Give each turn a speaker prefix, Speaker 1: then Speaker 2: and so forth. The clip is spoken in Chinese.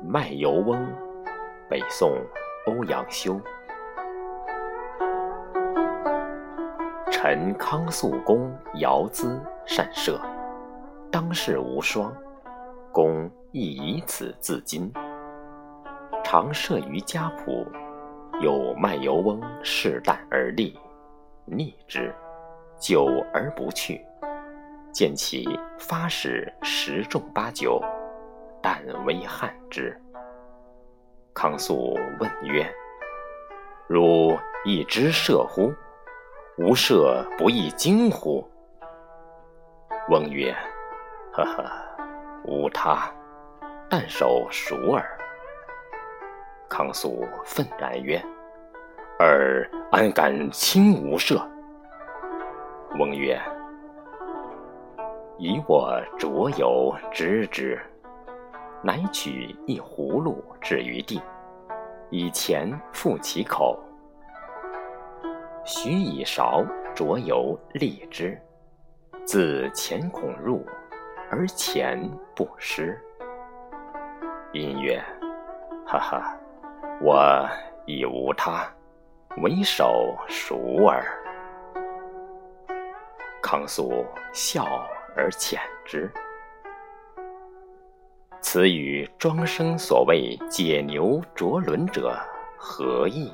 Speaker 1: 卖油翁，北宋，欧阳修。陈康肃公尧咨善射，当世无双，公亦以此自矜。常射于家圃，有卖油翁恃胆而立，逆之，久而不去。见其发矢十中八九，但为汗之。康肃问曰：“汝亦知射乎？”吾射不亦惊乎？翁曰：“呵呵，无他，但手熟耳。”康肃愤然曰：“尔安敢轻吾射？”翁曰：“以我酌油知之。”乃取一葫芦置于地，以钱覆其口。许以勺酌油沥之，自钱孔入，而钱不湿。因曰：“哈哈，我亦无他，唯手熟耳。”康肃笑而遣之。此与庄生所谓解牛啄伦者何异？